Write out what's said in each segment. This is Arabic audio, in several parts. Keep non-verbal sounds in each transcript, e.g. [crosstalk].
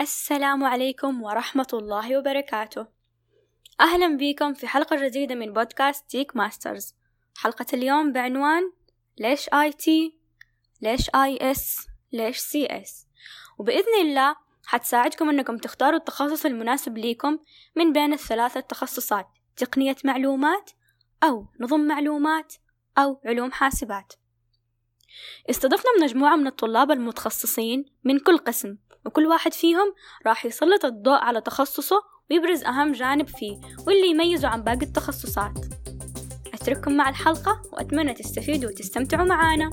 السلام عليكم ورحمة الله وبركاته. أهلا بكم في حلقة جديدة من بودكاست Tech Masters حلقة اليوم بعنوان ليش IT ليش IS ليش CS؟ وبإذن الله حتساعدكم أنكم تختاروا التخصص المناسب ليكم من بين الثلاثة تخصصات تقنية معلومات أو نظم معلومات أو علوم حاسبات. استضفنا مجموعة من الطلاب المتخصصين من كل قسم وكل واحد فيهم راح يسلط الضوء على تخصصه ويبرز أهم جانب فيه واللي يميزه عن باقي التخصصات. أترككم مع الحلقة وأتمنى تستفيدوا وتستمتعوا معانا.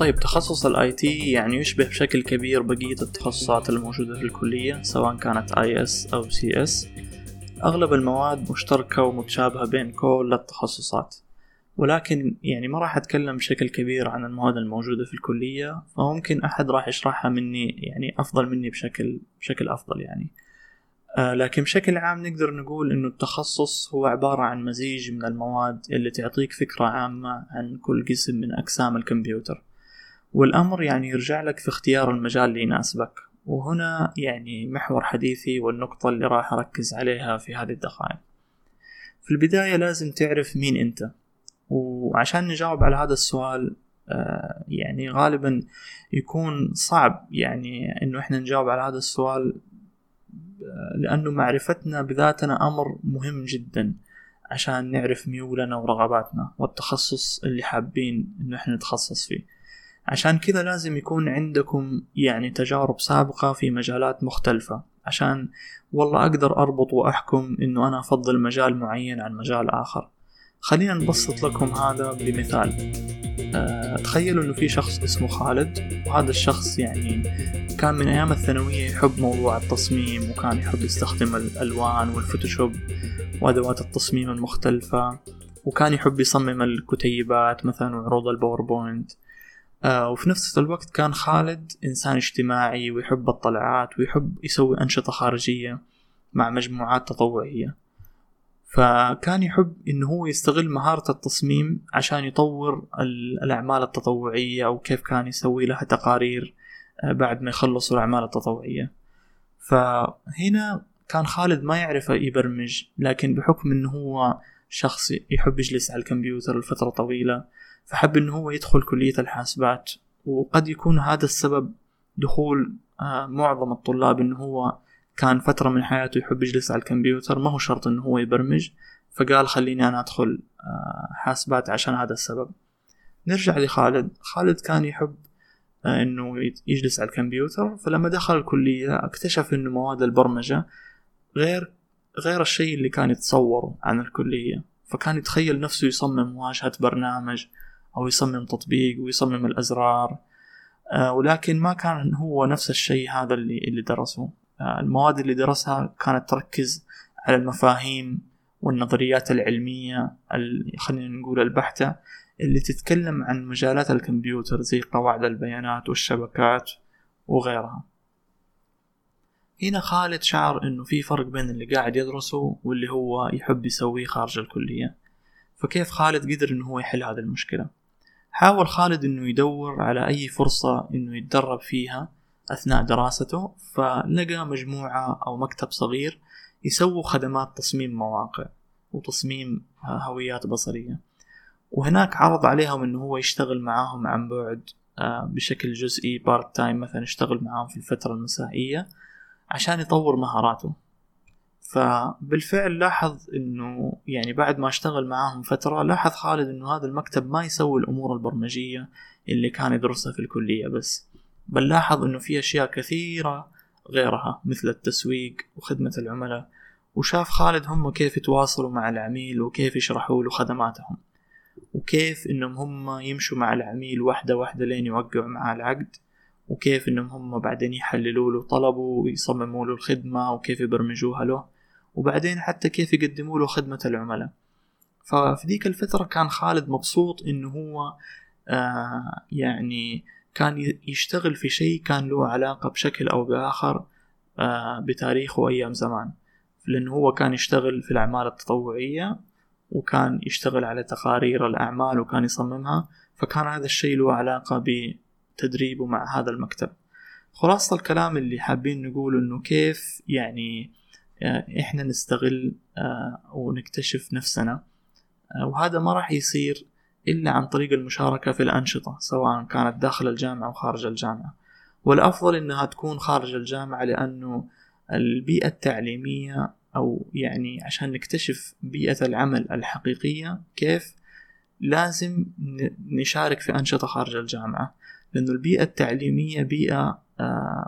طيب تخصص ال IT يعني يشبه بشكل كبير بقية التخصصات الموجودة في الكلية سواء كانت IS أو CS. أغلب المواد مشتركة ومتشابهة بين كل التخصصات. ولكن يعني ما راح أتكلم بشكل كبير عن المواد الموجودة في الكلية فممكن أحد راح يشرحها مني يعني أفضل مني بشكل بشكل أفضل يعني. آه لكن بشكل عام نقدر نقول إنه التخصص هو عبارة عن مزيج من المواد اللي تعطيك فكرة عامة عن كل قسم من أقسام الكمبيوتر. والأمر يعني يرجع لك في اختيار المجال اللي يناسبك. وهنا يعني محور حديثي والنقطة اللي راح أركز عليها في هذه الدقائق. في البداية لازم تعرف مين أنت. وعشان نجاوب على هذا السؤال آه، يعني غالبا يكون صعب يعني إنه إحنا نجاوب على هذا السؤال آه، لأنه معرفتنا بذاتنا أمر مهم جدا عشان نعرف ميولنا ورغباتنا والتخصص اللي حابين إنه إحنا نتخصص فيه. عشان كذا لازم يكون عندكم يعني تجارب سابقة في مجالات مختلفة. عشان والله أقدر أربط وأحكم إنه أنا أفضل مجال معين عن مجال آخر. خلينا نبسط لكم هذا بمثال. أه تخيلوا إنه في شخص اسمه خالد وهذا الشخص يعني كان من أيام الثانوية يحب موضوع التصميم وكان يحب يستخدم الألوان والفوتوشوب وأدوات التصميم المختلفة وكان يحب يصمم الكتيبات مثلا وعروض الباوربوينت. آه وفي نفس الوقت كان خالد إنسان اجتماعي ويحب الطلعات ويحب يسوي أنشطة خارجية مع مجموعات تطوعية. فكان يحب إنه هو يستغل مهارة التصميم عشان يطور الأعمال التطوعية أو كيف كان يسوي لها تقارير آه بعد ما يخلصوا الأعمال التطوعية. فهنا كان خالد ما يعرف يبرمج لكن بحكم إنه هو شخص يحب يجلس على الكمبيوتر لفترة طويلة فحب إنه هو يدخل كلية الحاسبات. وقد يكون هذا السبب دخول آه، معظم الطلاب إنه هو كان فترة من حياته يحب يجلس على الكمبيوتر. ما هو شرط إنه هو يبرمج. فقال خليني أنا أدخل آه، حاسبات عشان هذا السبب. نرجع لخالد. خالد كان يحب آه، إنه يجلس على الكمبيوتر. فلما دخل الكلية اكتشف إنه مواد البرمجة غير غير الشيء اللي كان يتصوره عن الكلية. فكان يتخيل نفسه يصمم واجهة برنامج أو يصمم تطبيق ويصمم الأزرار. آه، ولكن ما كان هو نفس الشيء هذا اللي اللي درسه. آه، المواد اللي درسها كانت تركز على المفاهيم والنظريات العلمية خلينا نقول البحتة اللي تتكلم عن مجالات الكمبيوتر زي قواعد البيانات والشبكات وغيرها. هنا خالد شعر إنه في فرق بين اللي قاعد يدرسه واللي هو يحب يسويه خارج الكلية. فكيف خالد قدر إنه هو يحل هذه المشكلة؟ حاول خالد إنه يدور على أي فرصة إنه يتدرب فيها أثناء دراسته فلقى مجموعة أو مكتب صغير يسووا خدمات تصميم مواقع وتصميم هويات بصرية. وهناك عرض عليهم إنه هو يشتغل معاهم عن بعد آه، بشكل جزئي part time مثلا يشتغل معاهم في الفترة المسائية عشان يطور مهاراته. فبالفعل لاحظ إنه يعني بعد ما اشتغل معاهم فترة لاحظ خالد إنه هذا المكتب ما يسوي الأمور البرمجية اللي كان يدرسها في الكلية بس بل لاحظ إنه في أشياء كثيرة غيرها مثل التسويق وخدمة العملاء وشاف خالد هم كيف يتواصلوا مع العميل وكيف يشرحوا له خدماتهم وكيف إنهم هم يمشوا مع العميل واحدة واحدة لين يوقعوا معاه العقد وكيف إنهم هم بعدين يحللوا له طلبه ويصمموا له الخدمة وكيف يبرمجوها له. وبعدين حتى كيف يقدموا له خدمة العملاء. ففي ذيك الفترة كان خالد مبسوط إنه هو آه يعني كان يشتغل في شيء كان له علاقة بشكل أو بآخر آه بتاريخه أيام زمان. لأنه هو كان يشتغل في الأعمال التطوعية وكان يشتغل على تقارير الأعمال وكان يصممها. فكان هذا الشيء له علاقة بتدريبه مع هذا المكتب. خلاصة الكلام اللي حابين نقول إنه كيف يعني آه، إحنا نستغل آه، ونكتشف نفسنا. آه، وهذا ما راح يصير إلا عن طريق المشاركة في الأنشطة سواء كانت داخل الجامعة أو خارج الجامعة. والأفضل إنها تكون خارج الجامعة لأنه البيئة التعليمية أو يعني عشان نكتشف بيئة العمل الحقيقية كيف لازم نشارك في أنشطة خارج الجامعة. لأنه البيئة التعليمية بيئة آه،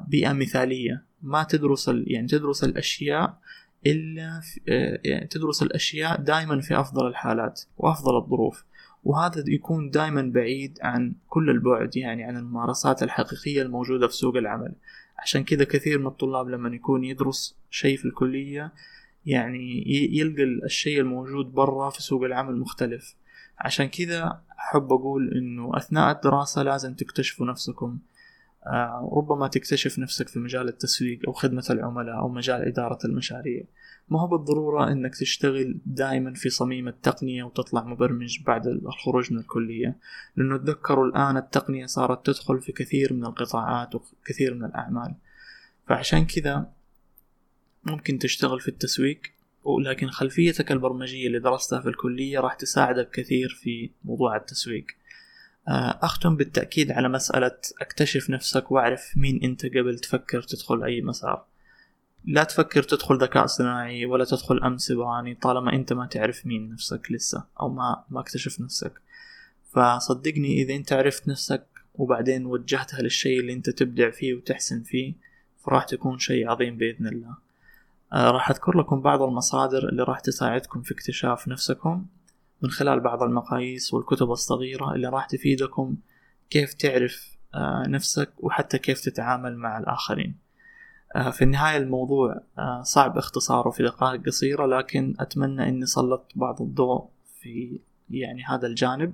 بيئة مثالية. ما تدرس يعني تدرس الأشياء إلا آه، يعني تدرس الأشياء دائما في أفضل الحالات وأفضل الظروف. وهذا يكون دائما بعيد عن كل البعد يعني عن الممارسات الحقيقية الموجودة في سوق العمل. عشان كذا كثير من الطلاب لما يكون يدرس شيء في الكلية يعني يلقى الشيء الموجود برا في سوق العمل مختلف. عشان كذا أحب أقول إنه أثناء الدراسة لازم تكتشفوا نفسكم. آه، ربما تكتشف نفسك في مجال التسويق أو خدمة العملاء أو مجال إدارة المشاريع. ما هو بالضرورة إنك تشتغل دائما في صميم التقنية وتطلع مبرمج بعد الخروج من الكلية؟ لأنه تذكروا الآن التقنية صارت تدخل في كثير من القطاعات وكثير من الأعمال. فعشان كذا ممكن تشتغل في التسويق ولكن خلفيتك البرمجية اللي درستها في الكلية راح تساعدك كثير في موضوع التسويق. آه، أختم بالتأكيد على مسألة أكتشف نفسك وأعرف مين أنت قبل تفكر تدخل أي مسار. لا تفكر تدخل ذكاء صناعي ولا تدخل أمن سيبراني طالما أنت ما تعرف مين نفسك لسه أو ما ما اكتشف نفسك. فصدقني إذا أنت عرفت نفسك وبعدين وجهتها للشيء اللي أنت تبدع فيه وتحسن فيه فراح تكون شيء عظيم بإذن الله. آه راح أذكر لكم بعض المصادر اللي راح تساعدكم في اكتشاف نفسكم. من خلال بعض المقاييس والكتب الصغيرة اللي راح تفيدكم كيف تعرف آه نفسك وحتى كيف تتعامل مع الآخرين. آه في النهاية الموضوع آه صعب اختصاره في دقائق قصيرة لكن أتمنى أني سلطت بعض الضوء في يعني هذا الجانب.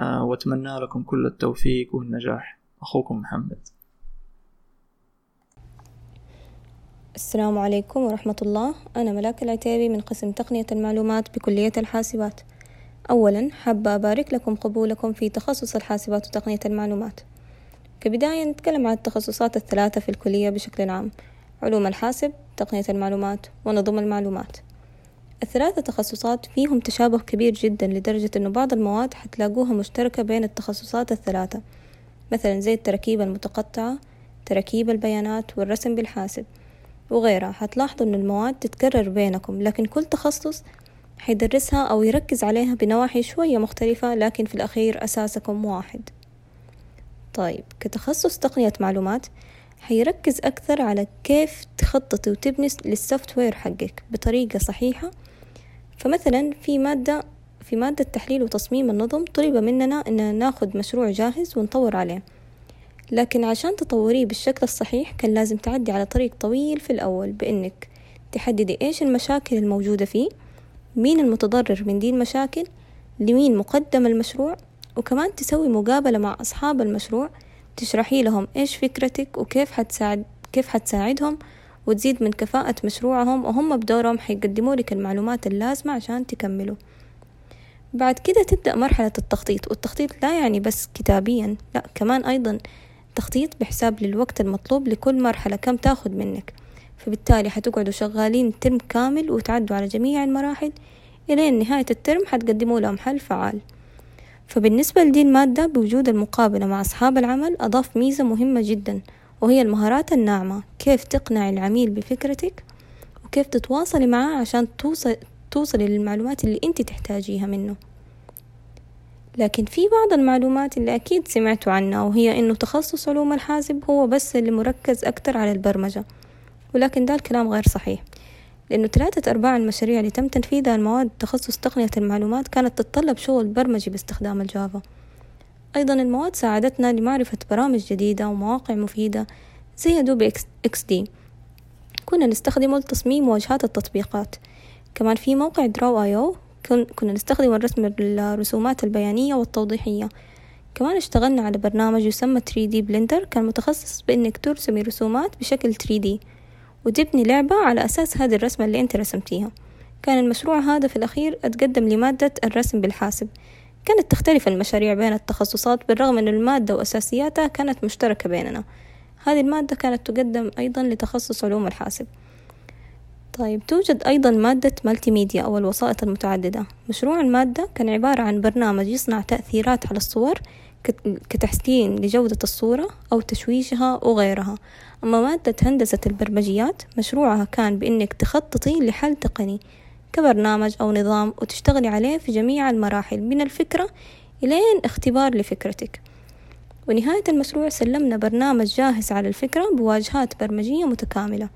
وأتمنى لكم كل التوفيق والنجاح. أخوكم محمد. السلام عليكم ورحمة الله. أنا ملاك العتيبي من قسم تقنية المعلومات بكلية الحاسبات. أولا حابة أبارك لكم قبولكم في تخصص الحاسبات وتقنية المعلومات. كبداية نتكلم عن التخصصات الثلاثة في الكلية بشكل عام علوم الحاسب تقنية المعلومات ونظم المعلومات. الثلاثة تخصصات فيهم تشابه كبير جدا لدرجة أنه بعض المواد حتلاقوها مشتركة بين التخصصات الثلاثة مثلا زي التركيب المتقطعة تركيب البيانات والرسم بالحاسب وغيرها. حتلاحظوا أن المواد تتكرر بينكم لكن كل تخصص حيدرسها أو يركز عليها بنواحي شوية مختلفة لكن في الأخير أساسكم واحد. طيب كتخصص تقنية معلومات حيركز أكثر على كيف تخططي وتبني للسوفت وير حقك بطريقة صحيحة. فمثلا في مادة في مادة تحليل وتصميم النظم طلب مننا أن ناخد مشروع جاهز ونطور عليه. لكن عشان تطوريه بالشكل الصحيح كان لازم تعدي على طريق طويل في الأول بإنك تحددي إيش المشاكل الموجودة فيه مين المتضرر من دي المشاكل لمين مقدم المشروع وكمان تسوي مقابلة مع أصحاب المشروع تشرحي لهم إيش فكرتك وكيف حتساعد كيف حتساعدهم وتزيد من كفاءة مشروعهم وهم بدورهم حيقدموا لك المعلومات اللازمة عشان تكملوا. بعد كده تبدأ مرحلة التخطيط والتخطيط لا يعني بس كتابيا لا كمان أيضا تخطيط بحساب للوقت المطلوب لكل مرحلة كم تاخد منك. فبالتالي حتقعدوا شغالين ترم كامل وتعدوا على جميع المراحل إلين نهاية الترم حتقدموا لهم حل فعال. فبالنسبة لدي المادة بوجود المقابلة مع أصحاب العمل أضاف ميزة مهمة جدا وهي المهارات الناعمة. كيف تقنع العميل بفكرتك؟ وكيف تتواصلي معاه عشان توصل توصلي للمعلومات اللي أنت تحتاجيها منه. لكن في بعض المعلومات اللي أكيد سمعتوا عنها وهي إنه تخصص علوم الحاسب هو بس اللي مركز أكتر على البرمجة. ولكن ده الكلام غير صحيح. لأنه ثلاثة أرباع المشاريع اللي تم تنفيذها المواد تخصص تقنية المعلومات كانت تتطلب شغل برمجي باستخدام الجافا. أيضا المواد ساعدتنا لمعرفة برامج جديدة ومواقع مفيدة زي Adobe XD كنا نستخدمه لتصميم واجهات التطبيقات. كمان في موقع draw.io كنا نستخدم الرسم الرسومات البيانية والتوضيحية. كمان اشتغلنا على برنامج يسمى 3D Blender كان متخصص بإنك ترسمي رسومات بشكل 3D وتبني لعبة على أساس هذه الرسمة اللي أنت رسمتيها. كان المشروع هذا في الأخير أتقدم لمادة الرسم بالحاسب. كانت تختلف المشاريع بين التخصصات بالرغم أن المادة وأساسياتها كانت مشتركة بيننا. هذه المادة كانت تقدم أيضا لتخصص علوم الحاسب. طيب توجد أيضا مادة مالتي ميديا أو الوسائط المتعددة. مشروع المادة كان عبارة عن برنامج يصنع تأثيرات على الصور كتحسين لجودة الصورة أو تشويشها وغيرها. أما مادة هندسة البرمجيات مشروعها كان بإنك تخططي لحل تقني كبرنامج أو نظام وتشتغلي عليه في جميع المراحل من الفكرة إلين اختبار لفكرتك. ونهاية المشروع سلمنا برنامج جاهز على الفكرة بواجهات برمجية متكاملة.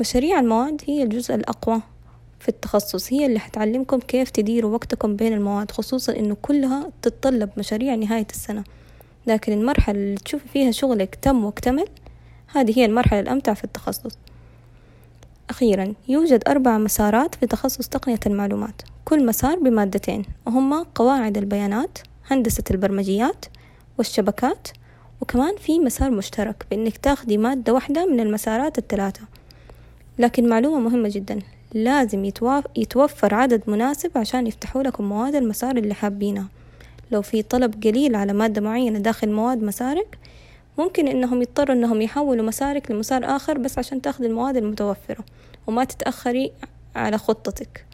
مشاريع المواد هي الجزء الأقوى. في التخصص هي اللي حتعلمكم كيف تديروا وقتكم بين المواد خصوصا إنه كلها تتطلب مشاريع نهاية السنة. لكن المرحلة اللي تشوفي فيها شغلك تم واكتمل هذه هي المرحلة الأمتع في التخصص. أخيرا يوجد أربع مسارات في تخصص تقنية المعلومات. كل مسار بمادتين وهما قواعد البيانات هندسة البرمجيات والشبكات وكمان في مسار مشترك بإنك تاخدي مادة واحدة من المسارات الثلاثة. لكن معلومة مهمة جدا لازم يتوفر عدد مناسب عشان يفتحوا لكم مواد المسار اللي حابينها لو في طلب قليل على مادة معينة داخل مواد مسارك ممكن إنهم يضطروا إنهم يحولوا مسارك لمسار آخر بس عشان تاخذي المواد المتوفرة وما تتأخري على خطتك.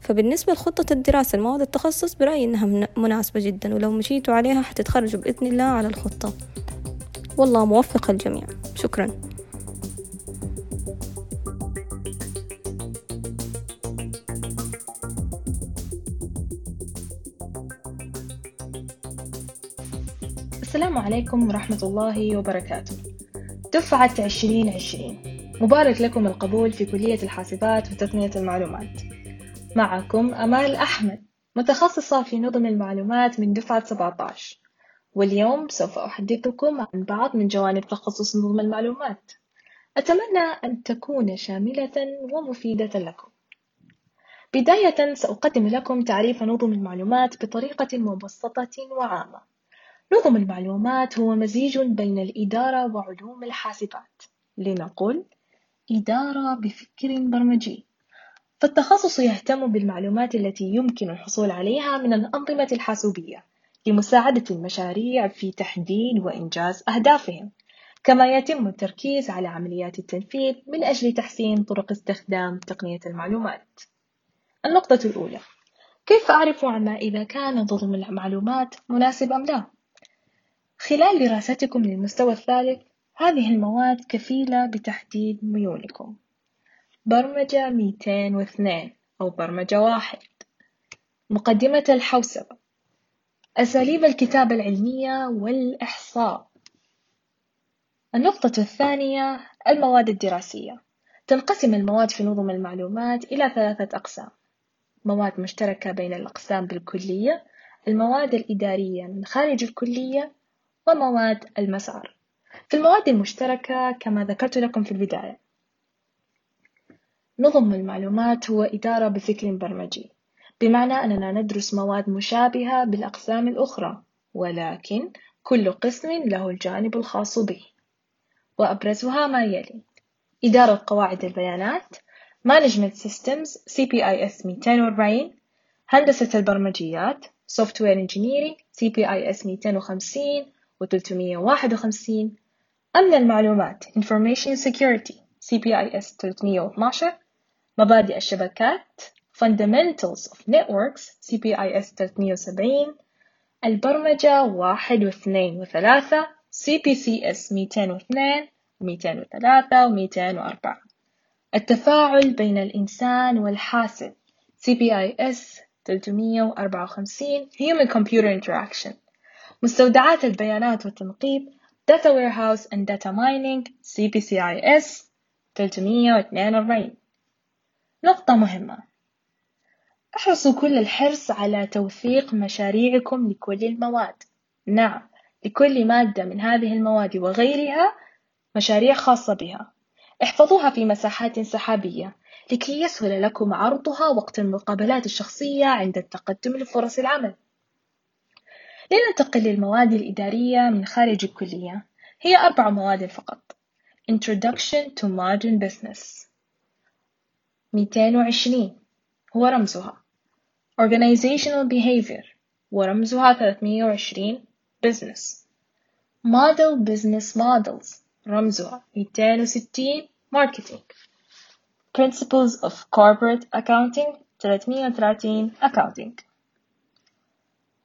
فبالنسبة لخطة الدراسة المواد التخصص برأيي إنها مناسبة جدا ولو مشيتوا عليها حتتخرجوا بإذن الله على الخطة. والله موفق الجميع. شكرا. عليكم ورحمة الله وبركاته. دفعة عشرين عشرين. مبارك لكم القبول في كلية الحاسبات وتقنية المعلومات. معكم أمال أحمد متخصصة في نظم المعلومات من دفعة 17 واليوم سوف أحدثكم عن بعض من جوانب تخصص نظم المعلومات. أتمنى أن تكون شاملة ومفيدة لكم. بداية سأقدم لكم تعريف نظم المعلومات بطريقة مبسطة وعامة. نظم المعلومات هو مزيج بين الإدارة وعلوم الحاسبات. لنقل إدارة بفكر برمجي. فالتخصص يهتم بالمعلومات التي يمكن الحصول عليها من الأنظمة الحاسوبية لمساعدة المشاريع في تحديد وإنجاز أهدافهم كما يتم التركيز على عمليات التنفيذ من أجل تحسين طرق استخدام تقنية المعلومات. النقطة الأولى كيف أعرف عما إذا كان نظم المعلومات مناسب أم لا؟ خلال دراستكم للمستوى الثالث هذه المواد كفيلة بتحديد ميولكم. برمجة ميتين واثنين أو برمجة واحد. مقدمة الحوسبة. أساليب الكتابة العلمية والإحصاء. النقطة الثانية المواد الدراسية. تنقسم المواد في نظم المعلومات إلى ثلاثة أقسام. مواد مشتركة بين الأقسام بالكلية. المواد الإدارية من خارج الكلية. ومواد المسار. في المواد المشتركة كما ذكرت لكم في البداية نظم المعلومات هو إدارة بفكر برمجي بمعنى أننا ندرس مواد مشابهة بالأقسام الأخرى ولكن كل قسم له الجانب الخاص به. وأبرزها ما يلي إدارة قواعد البيانات Management Systems CPIS 240 هندسة البرمجيات Software Engineering CPIS 250 و351 أمن المعلومات Information Security CPIS 312 مبادئ الشبكات Fundamentals of Networks CPIS 370 البرمجة واحد واثنين وثلاثة CPCS 202 203 و204 التفاعل بين الإنسان والحاسب CPIS 354 Human Computer Interaction مستودعات البيانات والتنقيب Data Warehouse and Data Mining CPCIS 342 نقطة مهمة. أحرصوا كل الحرص على توثيق مشاريعكم لكل المواد. نعم لكل مادة من هذه المواد وغيرها مشاريع خاصة بها. احفظوها في مساحات سحابية لكي يسهل لكم عرضها وقت المقابلات الشخصية عند التقدم لفرص العمل. لننتقل للمواد الإدارية من خارج الكلية هي أربع مواد فقط Introduction to Modern Business 220 هو رمزها Organizational Behavior ورمزها 320 Business Model Business Models رمزها 260 Marketing Principles of Corporate Accounting 330 Accounting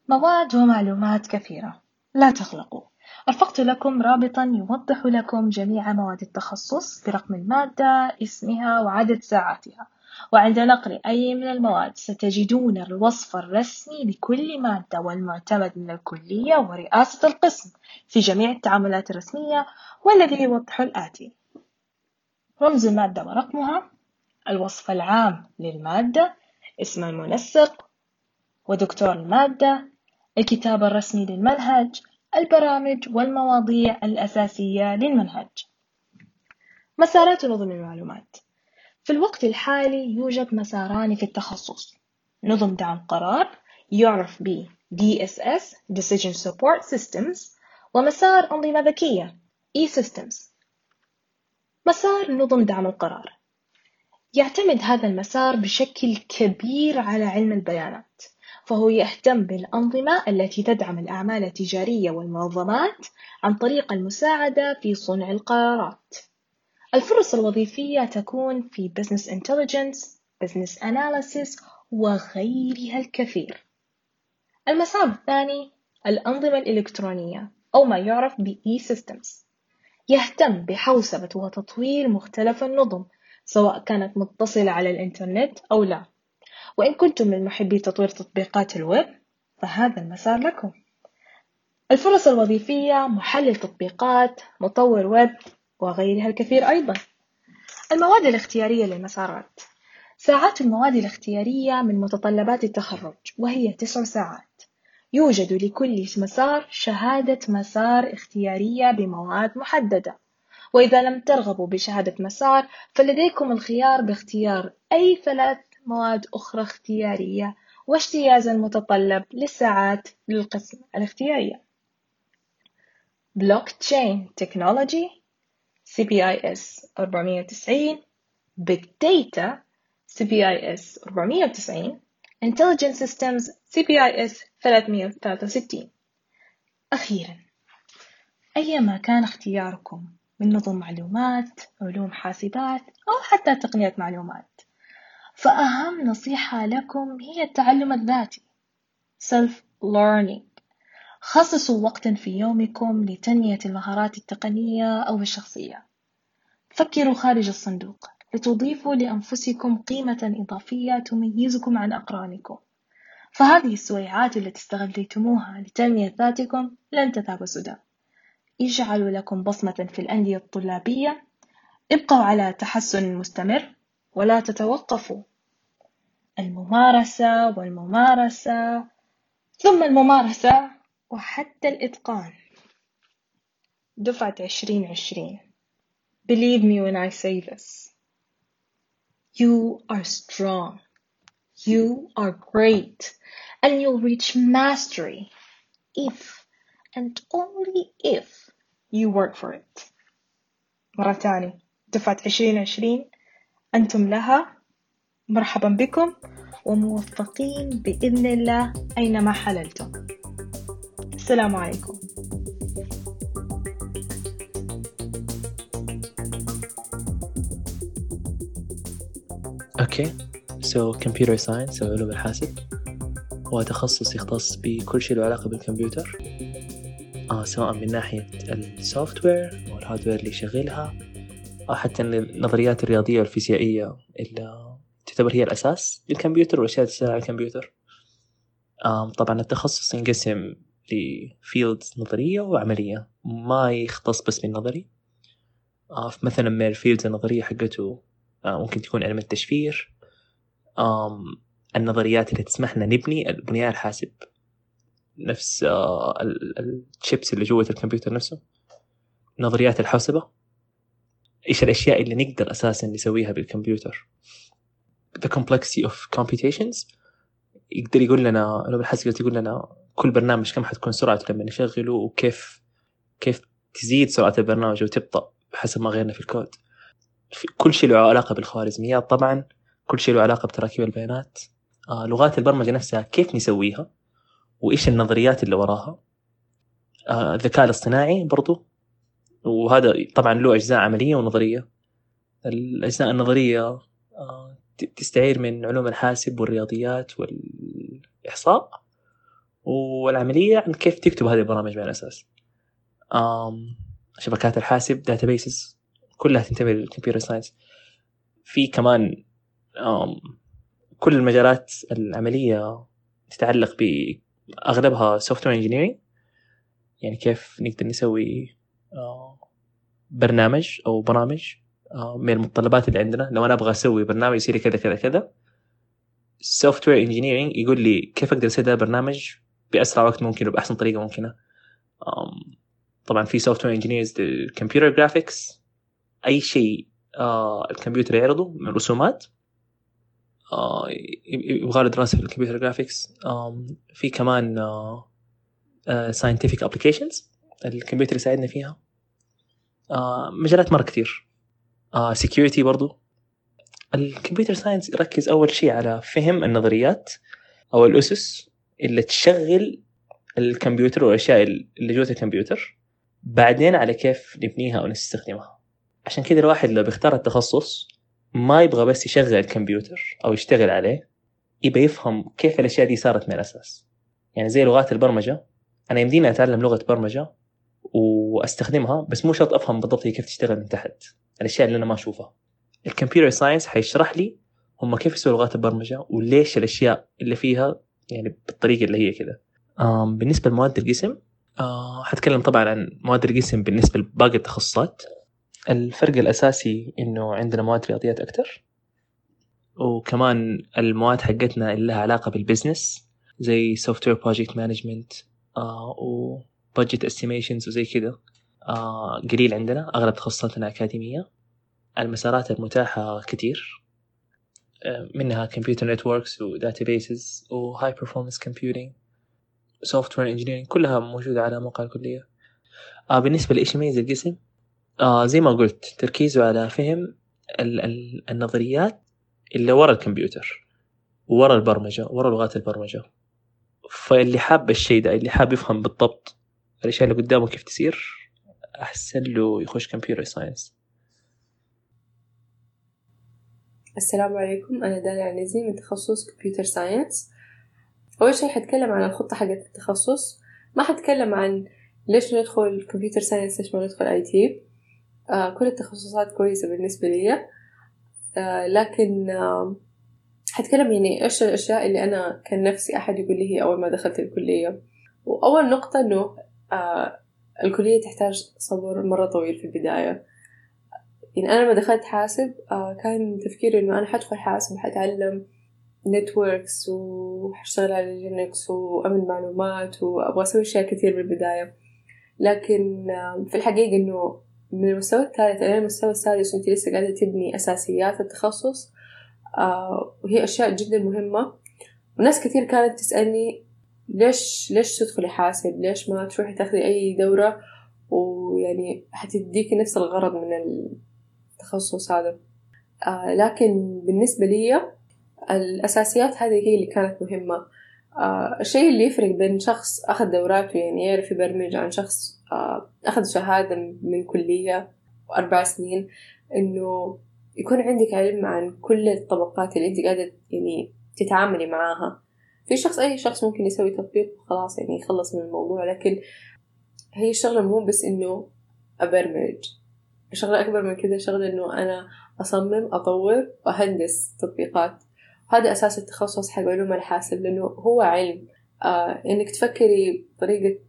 مواد ومعلومات كثيرة. لا تقلقوا رفقت لكم رابطا يوضح لكم جميع مواد التخصص برقم المادة اسمها وعدد ساعاتها. وعند نقل أي من المواد ستجدون الوصف الرسمي لكل مادة والمعتمد من الكلية ورئاسة القسم في جميع التعاملات الرسمية والذي يوضح الآتي. رمز المادة ورقمها الوصف العام للمادة اسم المنسق ودكتور المادة الكتاب الرسمي للمنهج البرامج والمواضيع الأساسية للمنهج. مسارات نظم المعلومات. في الوقت الحالي يوجد مساران في التخصص. نظم دعم قرار يعرف ب DSS Decision Support Systems ومسار أنظمة ذكية E-Systems. مسار نظم دعم القرار. يعتمد هذا المسار بشكل كبير على علم البيانات. فهو يهتم بالأنظمة التي تدعم الأعمال التجارية والمنظمات عن طريق المساعدة في صنع القرارات. الفرص الوظيفية تكون في Business Intelligence, Business Analysis وغيرها الكثير. المسار الثاني الأنظمة الإلكترونية أو ما يعرف ب E-Systems يهتم بحوسبة وتطوير مختلف النظم سواء كانت متصلة على الإنترنت أو لا وإن كنتم من محبي تطوير تطبيقات الويب فهذا المسار لكم. الفرص الوظيفية محلل تطبيقات مطور ويب وغيرها الكثير أيضا. المواد الاختيارية للمسارات. ساعات المواد الاختيارية من متطلبات التخرج وهي تسع ساعات. يوجد لكل مسار شهادة مسار اختيارية بمواد محددة. وإذا لم ترغبوا بشهادة مسار فلديكم الخيار باختيار أي ثلاث مواد أخرى اختيارية واجتياز المتطلب للساعات للقسم الاختيارية. Blockchain Technology CBIS 490 Big Data CBIS 490 Intelligent Systems CBIS 363 أخيرا أيما كان اختياركم؟ من نظم معلومات علوم حاسبات أو حتى تقنية معلومات. فأهم نصيحة لكم هي التعلم الذاتي self learning خصصوا وقتا في يومكم لتنمية المهارات التقنية أو الشخصية. فكروا خارج الصندوق لتضيفوا لأنفسكم قيمة إضافية تميزكم عن أقرانكم. فهذه السويعات التي استغليتموها لتنمية ذاتكم لن تذهب سدى. اجعلوا لكم بصمة في الأندية الطلابية. ابقوا على تحسن مستمر. ولا تتوقفوا الممارسة والممارسة ثم الممارسة وحتى الإتقان دفعة عشرين عشرين Believe me when I say this You are strong You are great and you'll reach mastery if and only if you work for it مرة تانية دفعة عشرين عشرين أنتم لها. مرحبا بكم وموفقين بإذن الله أينما حللتم. السلام عليكم. Okay. So computer science أو علوم الحاسب. هو تخصص يختص بكل شيء له علاقة بالكمبيوتر. آه سواء من ناحية ال software أو ال hardware اللي يشغلها حتى النظريات الرياضية والفيزيائية اللي تعتبر هي الأساس للكمبيوتر والأشياء اللي تساعد على الكمبيوتر. طبعا التخصص ينقسم ل fields نظرية وعملية. ما يختص بس بالنظري. آه مثلا من ال fields النظرية حقته آه ممكن تكون علم التشفير. النظريات اللي تسمح لنا نبني البنيان الحاسب. نفس آه الشيبس اللي جوة الكمبيوتر نفسه. نظريات الحوسبة إيش الأشياء اللي نقدر أساسا نسويها بالكمبيوتر؟ The complexity of computations. يقدر يقول لنا لو بالحاسب يقول لنا كل برنامج كم حتكون سرعته لما نشغله وكيف كيف تزيد سرعة البرنامج وتبطأ بحسب ما غيرنا في الكود. في كل شيء له علاقة بالخوارزميات طبعا كل شيء له علاقة بتراكيب البيانات. آه لغات البرمجة نفسها كيف نسويها؟ وإيش النظريات اللي وراها؟ آه الذكاء الاصطناعي برضو وهذا طبعا له أجزاء عملية ونظرية. الأجزاء النظرية آه تستعير من علوم الحاسب والرياضيات والإحصاء والعملية عن كيف تكتب هذه البرامج على الأساس. شبكات الحاسب databases كلها تنتمي لل computer science في كمان كل المجالات العملية تتعلق بأغلبها software يعني كيف نقدر نسوي برنامج أو برامج من المتطلبات اللي عندنا. لو أنا أبغى أسوي برنامج يصير كذا كذا كذا software engineering يقول لي كيف أقدر أسوي برنامج بأسرع وقت ممكن وبأحسن طريقة ممكنة. طبعا في software engineers computer graphics أي شيء آه الكمبيوتر يعرضه من رسومات آه يبغى له دراسة في ال computer graphics آه في كمان آه scientific applications الكمبيوتر يساعدنا فيها. آه مجالات مرة كثير آه security برضو. ال computer science يركز أول شيء على فهم النظريات أو الأسس اللي تشغل الكمبيوتر والأشياء اللي جوة الكمبيوتر. بعدين على كيف نبنيها أو نستخدمها عشان كذا الواحد لو بيختار التخصص ما يبغى بس يشغل الكمبيوتر أو يشتغل عليه يبغى يفهم كيف الأشياء دي صارت من الأساس. يعني زي لغات البرمجة. أنا يمديني أتعلم لغة برمجة واستخدمها بس مو شرط افهم بالضبط هي كيف تشتغل من تحت. الأشياء اللي أنا ما أشوفها. ال computer science حيشرح لي هم كيف يسووا لغات البرمجة وليش الأشياء اللي فيها يعني بالطريقة اللي هي كذا بالنسبة لمواد القسم آه حتكلم طبعا عن مواد القسم بالنسبة لباقي التخصصات. الفرق الأساسي إنه عندنا مواد رياضيات أكتر وكمان المواد حقتنا اللي لها علاقة بال business زي software project management و budget estimations وزي كذا. آه قليل عندنا أغلب تخصصاتنا أكاديمية. المسارات المتاحة كتير. آه منها computer networks و databases و high performance computing software engineering كلها موجودة على موقع الكلية. آه بالنسبة لإيش يميز القسم؟ آه زي ما قلت تركيزه على فهم ال ال النظريات اللي ورا الكمبيوتر ورا البرمجة ورا لغات البرمجة. فاللي حاب الشيء ده اللي حاب يفهم بالضبط الأشياء اللي قدامه كيف تصير أحسن له يخش computer science. السلام عليكم أنا داليا عنزي من تخصص computer science. أول شي حتكلم عن الخطة حقت التخصص. ما حتكلم عن ليش ندخل computer science ليش ما ندخل IT. آه كل التخصصات كويسة بالنسبة لي. آه لكن آه حتكلم يعني إيش الأشياء اللي أنا كان نفسي أحد يقول لي هي أول ما دخلت الكلية. وأول نقطة إنه آه الكلية تحتاج صبر مرة طويل في البداية. يعني أنا لما دخلت حاسب آه كان تفكيري إنه أنا حدخل حاسب وحتعلم networks وحشتغل على Linux وأمن معلومات وأبغى أسوي أشياء كثير بالبداية. لكن في الحقيقة إنه من المستوى الثالث إلى المستوى السادس وأنت لسه قاعدة تبني أساسيات التخصص وهي أشياء جدا مهمة. وناس كثير كانت تسألني ليش ليش تدخلي حاسب؟ ليش ما تروحي تاخذي أي دورة؟ ويعني حتديكي نفس الغرض من التخصص هذا. لكن بالنسبة لي الأساسيات هذه هي اللي كانت مهمة. آه الشيء اللي يفرق بين شخص أخذ دوراته يعني يعرف يبرمج عن شخص آه أخذ شهادة من كلية أربع سنين إنه يكون عندك علم عن كل الطبقات اللي أنت قاعدة يعني تتعاملي معاها. في شخص أي شخص ممكن يسوي تطبيق وخلاص يعني يخلص من الموضوع لكن هي الشغلة مو بس إنه أبرمج. شغلة أكبر من كذا شغلة إنه أنا أصمم أطور وأهندس تطبيقات. هذا أساس التخصص حق علوم الحاسب لأنه هو علم. آه إنك تفكري بطريقة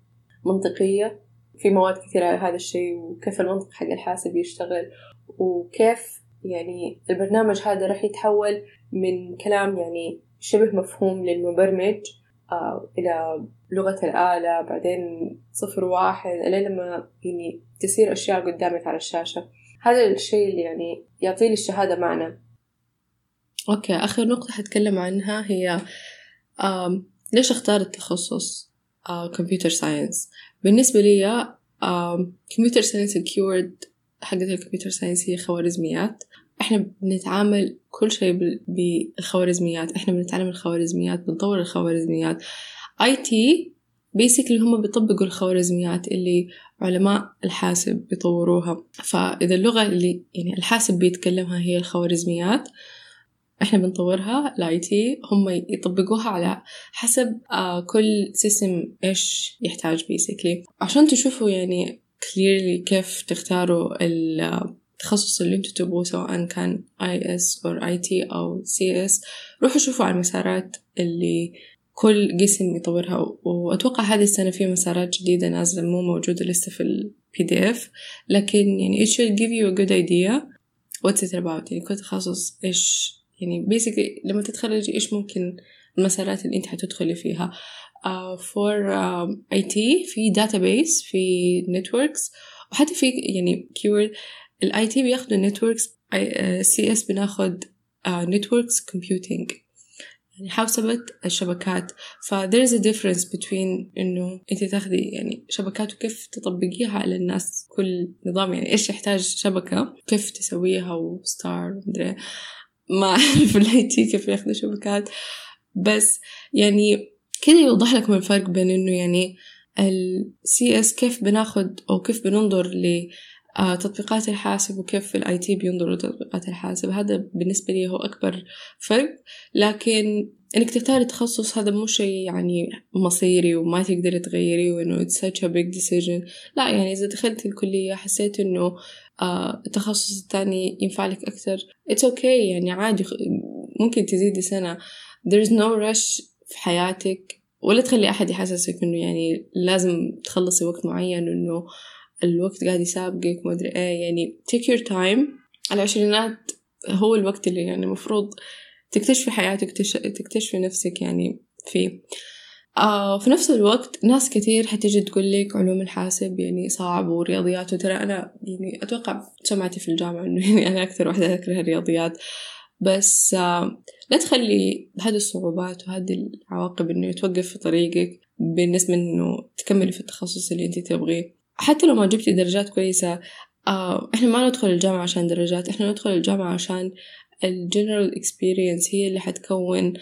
منطقية في مواد كثيرة على هذا الشيء وكيف المنطق حق الحاسب يشتغل وكيف يعني البرنامج هذا راح يتحول من كلام يعني شبه مفهوم للمبرمج آه إلى لغة الآلة بعدين صفر واحد إلى لما يعني تصير أشياء قدامك على الشاشة. هذا الشيء اللي يعني يعطي لي الشهادة معنى. أوكي آخر نقطة حتكلم عنها هي ليش أختار التخصص computer science بالنسبة لي computer science ال keyword حقت ال computer science هي خوارزميات. إحنا بنتعامل كل شيء بال- بالخوارزميات. إحنا بنتعلم الخوارزميات بنطور الخوارزميات. IT basically هم بيطبقوا الخوارزميات اللي علماء الحاسب بيطوروها. فإذا اللغة اللي يعني الحاسب بيتكلمها هي الخوارزميات إحنا بنطورها ال IT. هم يطبقوها على حسب آه كل system إيش يحتاج basically عشان تشوفوا يعني clearly كيف تختاروا التخصص اللي أنتوا تبغوه سواء كان IS أو IT أو CS روحوا شوفوا على المسارات اللي كل قسم يطورها وأتوقع هذه السنة في مسارات جديدة نازلة مو موجودة لسه في ال PDF لكن يعني it should give you a good idea what's it about. يعني كل تخصص إيش يعني basically لما تتخرجي إيش ممكن المسارات اللي أنت حتدخلي فيها. uh, for uh, IT في database في networks وحتى في يعني keyword ال IT بياخدوا networks CS بناخد uh, networks computing. يعني حوسبة الشبكات. ف there is a difference between إنه أنت تاخدي يعني شبكات وكيف تطبقيها على الناس. كل نظام يعني إيش يحتاج شبكة كيف تسويها و stuff مدري. ما أعرف ال IT كيف ياخدوا شبكات. بس يعني كده يوضح لكم الفرق بين إنه يعني ال CS كيف بناخد أو كيف بننظر ل تطبيقات الحاسب وكيف ال IT بينظروا لتطبيقات الحاسب. هذا بالنسبة لي هو أكبر فرق. لكن إنك تختاري تخصص هذا مو شيء يعني مصيري وما تقدري تغيريه وإنه it's such a big decision. لا يعني إذا دخلت الكلية حسيت إنه آه التخصص الثاني ينفع لك أكثر. It's okay يعني عادي ممكن تزيدي سنة. There's no rush في حياتك ولا تخلي أحد يحسسك إنه يعني لازم تخلصي وقت معين إنه الوقت قاعد يسابقك ما أدري إيه يعني take your time العشرينات هو الوقت اللي يعني المفروض تكتشفي حياتك تكتشفي نفسك يعني فيه. آه في نفس الوقت ناس كثير حتيجي تقول لك علوم الحاسب يعني صعب ورياضيات وترى أنا يعني أتوقع سمعتي في الجامعة إنه [laughs] يعني أنا أكثر واحدة أكره الرياضيات. بس آه لا تخلي هذه الصعوبات وهذه العواقب إنه توقف في طريقك بالنسبة إنه تكملي في التخصص اللي أنت تبغيه. حتى لو ما جبتي درجات كويسة آه إحنا ما ندخل الجامعة عشان درجات إحنا ندخل الجامعة عشان ال general experience هي اللي حتكون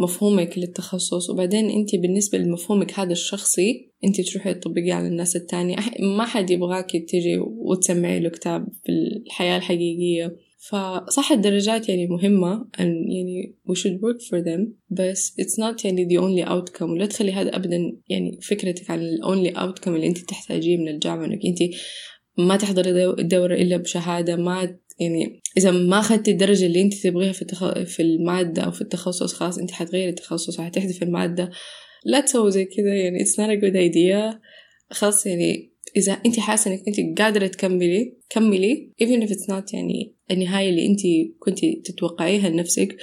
مفهومك للتخصص. وبعدين أنت بالنسبة لمفهومك هذا الشخصي أنت تروحي تطبقيه على الناس التانية. ما حد يبغاكي تيجي وتسمعي له كتاب في الحياة الحقيقية. فصح الدرجات يعني مهمة and يعني we should work for them بس it's not يعني the only outcome ولا تخلي هذا أبدا يعني فكرتك عن ال only outcome اللي أنت تحتاجيه من الجامعة إنك أنت ما تحضري الدورة إلا بشهادة ما يعني إذا ما أخذتي الدرجة اللي أنت تبغيها في التخ... في المادة أو في التخصص خلاص أنت حتغيري التخصص وحتحذفي المادة. لا تسوي زي كذا يعني it's not a good idea. خلاص يعني إذا أنت حاسة إنك أنت قادرة تكملي كملي even if it's not يعني النهاية اللي أنت كنتي تتوقعيها لنفسك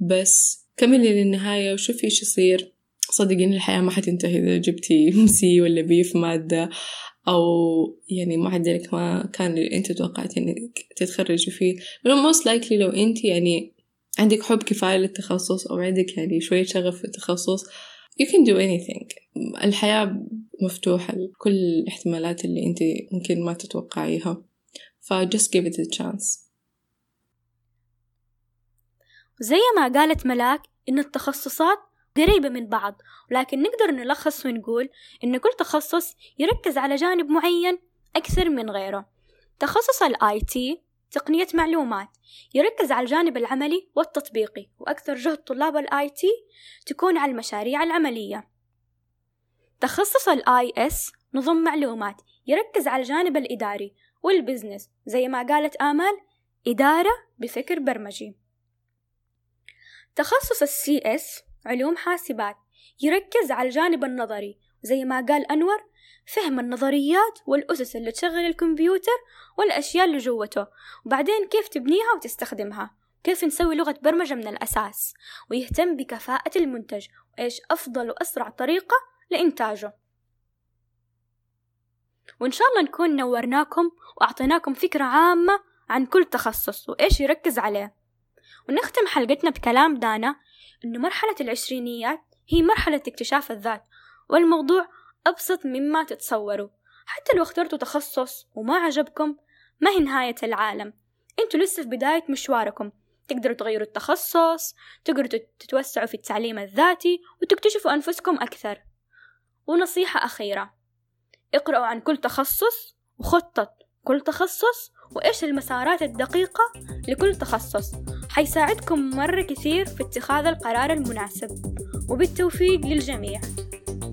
بس كملي للنهاية وشوفي إيش يصير. صدقيني الحياة ما حتنتهي إذا جبتي [laughs] سي ولا بي في مادة أو يعني معدلك ما كان اللي أنت توقعتي إنك تتخرجي فيه. لأنه most likely لو أنت يعني عندك حب كفاية للتخصص أو عندك يعني شوية شغف في التخصص you can do anything. الحياة مفتوحة لكل الاحتمالات اللي أنت ممكن ما تتوقعيها. ف just give it a chance. زي ما قالت ملاك إن التخصصات قريبة من بعض ولكن نقدر نلخص ونقول إن كل تخصص يركز على جانب معين أكثر من غيره. تخصص ال IT تقنية معلومات يركز على الجانب العملي والتطبيقي وأكثر جهد طلاب ال IT تكون على المشاريع العملية. تخصص ال IS نظم معلومات يركز على الجانب الإداري وال business زي ما قالت آمال إدارة بفكر برمجي. تخصص ال CS علوم حاسبات يركز على الجانب النظري زي ما قال أنور فهم النظريات والأسس اللي تشغل الكمبيوتر والأشياء اللي جوته وبعدين كيف تبنيها وتستخدمها كيف نسوي لغة برمجة من الأساس ويهتم بكفاءة المنتج وإيش أفضل وأسرع طريقة لإنتاجه. وإن شاء الله نكون نورناكم وأعطيناكم فكرة عامة عن كل تخصص وإيش يركز عليه. ونختم حلقتنا بكلام دانا إنه مرحلة العشرينيات هي مرحلة اكتشاف الذات والموضوع أبسط مما تتصوروا. حتى لو اخترتوا تخصص وما عجبكم ما هي نهاية العالم. إنتوا لسه في بداية مشواركم. تقدروا تغيروا التخصص تقدروا تتوسعوا في التعليم الذاتي وتكتشفوا أنفسكم أكثر. ونصيحة أخيرة. اقرأوا عن كل تخصص وخطة كل تخصص وإيش المسارات الدقيقة لكل تخصص. حيساعدكم مرة كثير في اتخاذ القرار المناسب. وبالتوفيق للجميع.